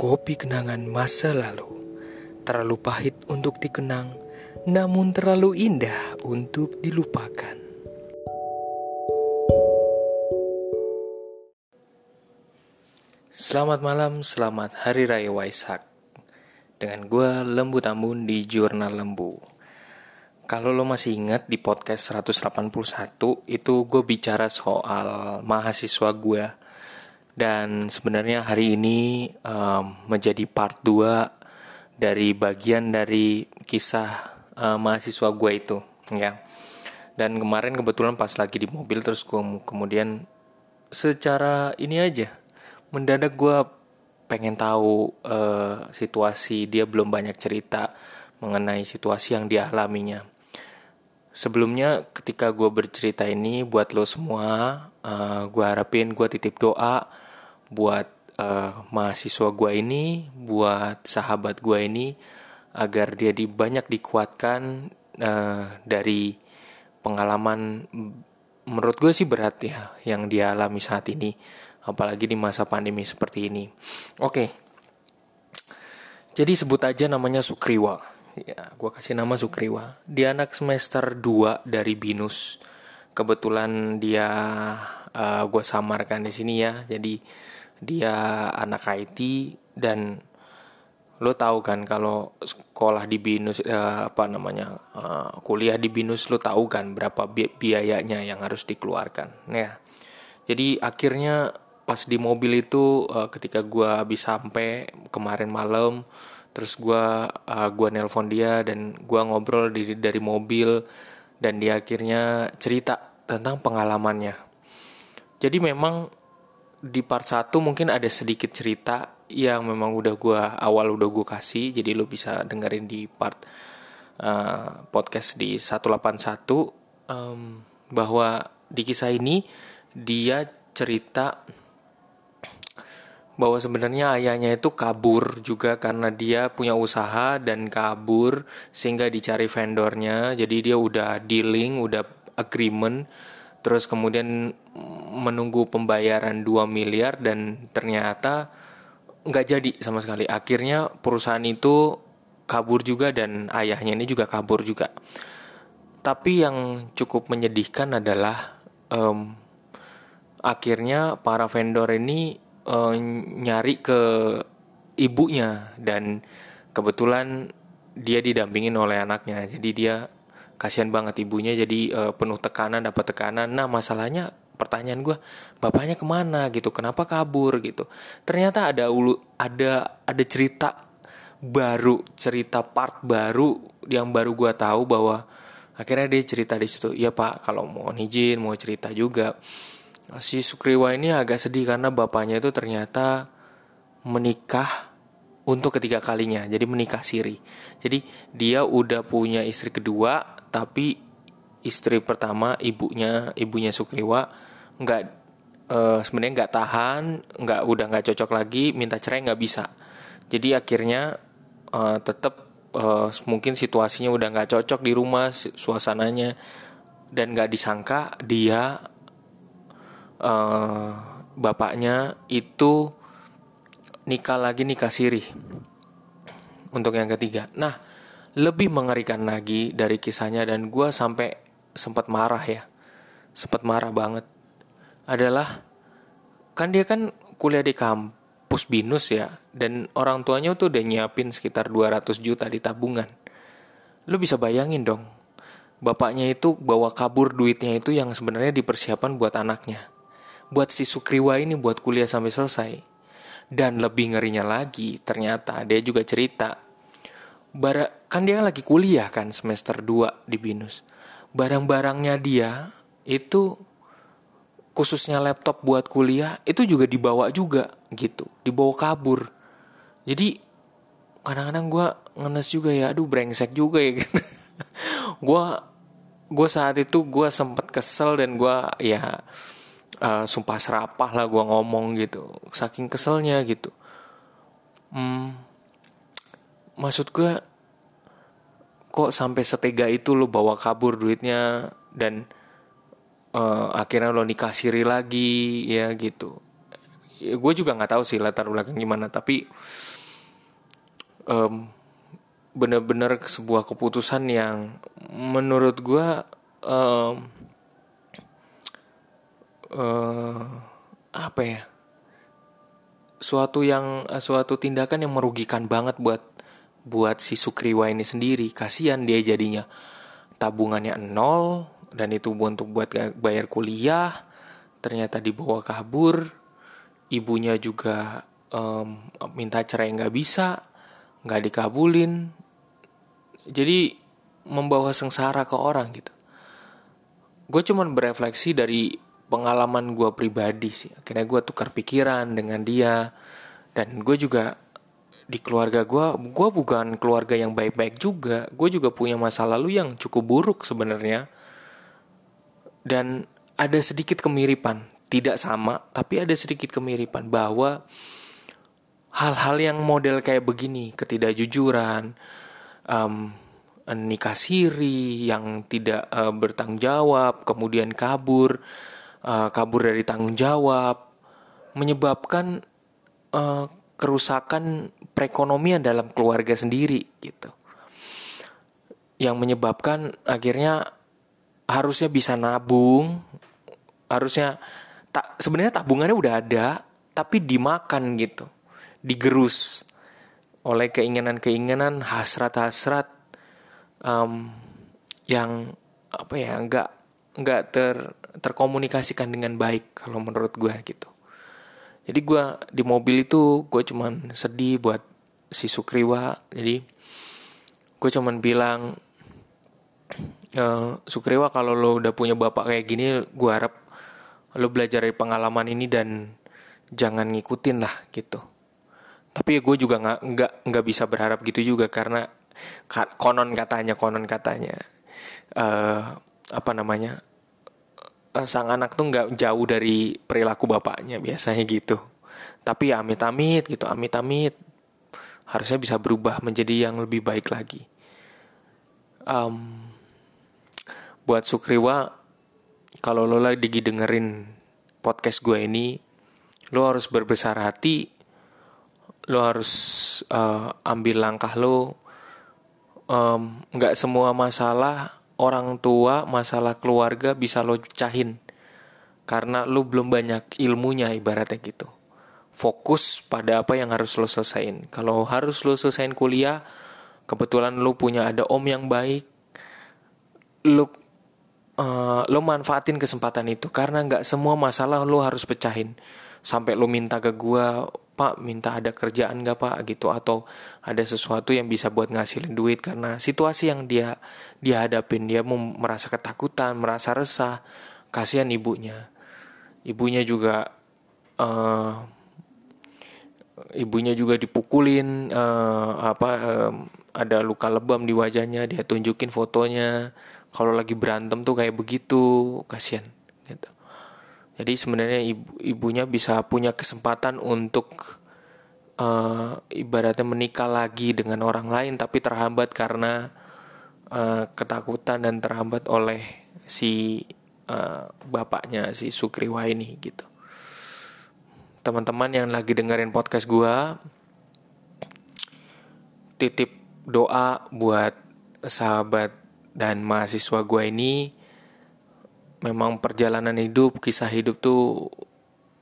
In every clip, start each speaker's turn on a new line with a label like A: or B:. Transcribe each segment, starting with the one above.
A: Kopi kenangan masa lalu. Terlalu pahit untuk dikenang Namun terlalu indah untuk dilupakan. Selamat malam, selamat Hari Raya Waisak. Dengan gue Lembu Tambun di Jurnal Lembu. Kalau lo masih ingat di podcast 181 Itu gue bicara soal mahasiswa gue dan sebenarnya hari ini um, menjadi part 2 dari bagian dari kisah uh, mahasiswa gue itu ya. Dan kemarin kebetulan pas lagi di mobil terus gue kemudian secara ini aja mendadak gue pengen tahu uh, situasi dia belum banyak cerita mengenai situasi yang dialaminya sebelumnya ketika gue bercerita ini buat lo semua uh, gue harapin gue titip doa buat uh, mahasiswa gue ini, buat sahabat gue ini, agar dia di banyak dikuatkan uh, dari pengalaman menurut gue sih berat ya yang dia alami saat ini, apalagi di masa pandemi seperti ini. Oke, okay. jadi sebut aja namanya Sukriwa. Ya, gue kasih nama Sukriwa. Dia anak semester 2 dari Binus. Kebetulan dia uh, gue samarkan di sini ya. Jadi dia anak IT dan lo tahu kan kalau sekolah di binus uh, apa namanya uh, kuliah di binus lo tahu kan berapa bi biayanya yang harus dikeluarkan ya. Jadi akhirnya pas di mobil itu uh, ketika gue habis sampai kemarin malam terus gue uh, gua nelpon dia dan gue ngobrol di, dari mobil dan dia akhirnya cerita tentang pengalamannya. Jadi memang di part 1 mungkin ada sedikit cerita yang memang udah gue awal udah gue kasih. Jadi lo bisa dengerin di part uh, podcast di 181 um, bahwa di kisah ini dia cerita bahwa sebenarnya ayahnya itu kabur juga karena dia punya usaha dan kabur sehingga dicari vendornya. Jadi dia udah dealing udah agreement terus kemudian menunggu pembayaran 2 miliar dan ternyata nggak jadi sama sekali. Akhirnya perusahaan itu kabur juga dan ayahnya ini juga kabur juga. Tapi yang cukup menyedihkan adalah um, akhirnya para vendor ini um, nyari ke ibunya dan kebetulan dia didampingin oleh anaknya. Jadi dia kasihan banget ibunya jadi uh, penuh tekanan dapat tekanan. Nah masalahnya pertanyaan gue bapaknya ke mana? gitu. Kenapa kabur? gitu. Ternyata ada ulu ada ada cerita baru cerita part baru yang baru gue tahu bahwa akhirnya dia cerita di situ ya pak kalau mau izin mau cerita juga. Si Sukriwa ini agak sedih karena bapaknya itu ternyata menikah untuk ketiga kalinya jadi menikah siri. Jadi dia udah punya istri kedua tapi istri pertama ibunya ibunya Sukriwa nggak uh, sebenarnya nggak tahan nggak udah nggak cocok lagi minta cerai nggak bisa. Jadi akhirnya uh, tetap uh, mungkin situasinya udah nggak cocok di rumah suasananya. Dan nggak disangka dia uh, bapaknya itu nikah lagi nikah siri untuk yang ketiga. Nah, lebih mengerikan lagi dari kisahnya dan gue sampai sempat marah ya, sempat marah banget. Adalah kan dia kan kuliah di kampus binus ya, dan orang tuanya tuh udah nyiapin sekitar 200 juta di tabungan. Lu bisa bayangin dong, bapaknya itu bawa kabur duitnya itu yang sebenarnya dipersiapkan buat anaknya. Buat si Sukriwa ini buat kuliah sampai selesai dan lebih ngerinya lagi, ternyata dia juga cerita. Bara, kan dia lagi kuliah kan semester 2 di Binus. Barang-barangnya dia itu khususnya laptop buat kuliah itu juga dibawa juga gitu, dibawa kabur. Jadi kadang-kadang gue ngenes juga ya, aduh brengsek juga ya. gue gue saat itu gue sempet kesel dan gue ya uh, sumpah serapah lah gue ngomong gitu saking keselnya gitu hmm, maksud gue kok sampai setega itu lo bawa kabur duitnya dan uh, akhirnya lo nikah siri lagi ya gitu. Ya gue juga nggak tahu sih latar belakang gimana tapi um, bener-bener sebuah keputusan yang menurut gue um, uh, apa ya suatu yang suatu tindakan yang merugikan banget buat buat si Sukriwa ini sendiri. Kasihan dia jadinya. Tabungannya nol dan itu untuk buat bayar kuliah ternyata dibawa kabur. Ibunya juga um, minta cerai nggak bisa nggak dikabulin. Jadi membawa sengsara ke orang gitu. Gue cuman berefleksi dari pengalaman gue pribadi sih. Akhirnya gue tukar pikiran dengan dia dan gue juga di keluarga gue gue bukan keluarga yang baik-baik juga. Gue juga punya masa lalu yang cukup buruk sebenarnya. Dan ada sedikit kemiripan. Tidak sama tapi ada sedikit kemiripan bahwa hal-hal yang model kayak begini ketidakjujuran um, nikah siri yang tidak uh, bertanggung jawab kemudian kabur uh, kabur dari tanggung jawab menyebabkan uh, kerusakan perekonomian dalam keluarga sendiri gitu. Yang menyebabkan akhirnya harusnya bisa nabung harusnya tak sebenarnya tabungannya udah ada tapi dimakan gitu. Digerus oleh keinginan-keinginan hasrat-hasrat um, yang apa ya nggak nggak ter terkomunikasikan dengan baik kalau menurut gue gitu jadi gue di mobil itu gue cuman sedih buat si Sukriwa. Jadi gue cuman bilang e, Sukriwa kalau lo udah punya bapak kayak gini gue harap lo belajar dari pengalaman ini dan jangan ngikutin lah gitu. Tapi gue juga nggak nggak nggak bisa berharap gitu juga karena konon katanya konon katanya uh, apa namanya uh, sang anak tuh nggak jauh dari perilaku bapaknya biasanya gitu. Tapi ya amit-amit gitu amit-amit. Harusnya bisa berubah menjadi yang lebih baik lagi. Um, buat Sukriwa kalau lo lagi dengerin podcast gue ini lo harus berbesar hati. Lo harus uh, ambil langkah lo. Nggak um, semua masalah orang tua, masalah keluarga bisa lo cahin. Karena lo belum banyak ilmunya ibaratnya gitu. Fokus pada apa yang harus lo selesaiin. Kalau harus lo selesaiin kuliah, kebetulan lo punya ada om yang baik, lo uh, lo manfaatin kesempatan itu karena nggak semua masalah lo harus pecahin sampai lo minta ke gue pak minta ada kerjaan gak pak? Gitu. Atau ada sesuatu yang bisa buat ngasilin duit karena situasi yang dia dia hadapin dia merasa ketakutan merasa resah. Kasihan ibunya. Ibunya juga uh, ibunya juga dipukulin uh, apa uh, ada luka lebam di wajahnya dia tunjukin fotonya. Kalau lagi berantem tuh kayak begitu kasihan gitu jadi sebenarnya ibu, ibunya bisa punya kesempatan untuk uh, ibaratnya menikah lagi dengan orang lain tapi terhambat karena uh, ketakutan dan terhambat oleh si uh, bapaknya si Sukriwa ini gitu. Teman-teman yang lagi dengerin podcast gue titip doa buat sahabat dan mahasiswa gue ini memang perjalanan hidup, kisah hidup tuh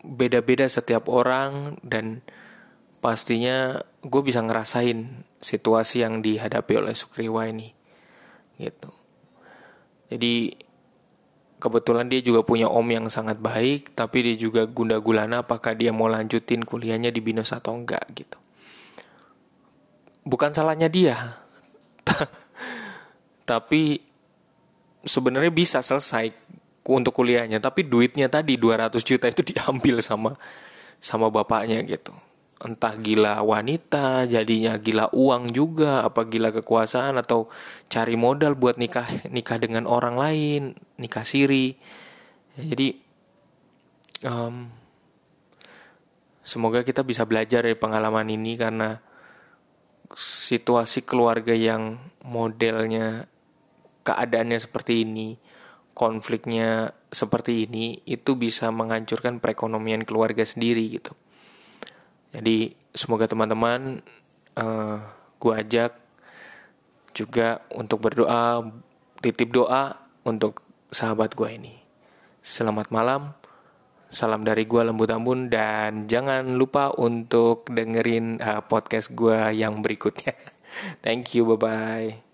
A: beda-beda setiap orang dan pastinya gue bisa ngerasain situasi yang dihadapi oleh Sukriwa ini gitu. Jadi kebetulan dia juga punya om yang sangat baik, tapi dia juga gunda gulana apakah dia mau lanjutin kuliahnya di Binus atau enggak gitu. Bukan salahnya dia, tapi sebenarnya bisa selesai untuk kuliahnya tapi duitnya tadi 200 juta itu diambil sama sama bapaknya gitu. Entah gila wanita jadinya gila uang juga apa gila kekuasaan atau cari modal buat nikah nikah dengan orang lain nikah siri. Ya, jadi um, semoga kita bisa belajar dari pengalaman ini karena situasi keluarga yang modelnya keadaannya seperti ini konfliknya seperti ini itu bisa menghancurkan perekonomian keluarga sendiri gitu. Jadi semoga teman-teman uh, gue ajak juga untuk berdoa, titip doa untuk sahabat gue ini. Selamat malam, salam dari gue Lembu Tambun dan jangan lupa untuk dengerin uh, podcast gue yang berikutnya. Thank you, bye-bye.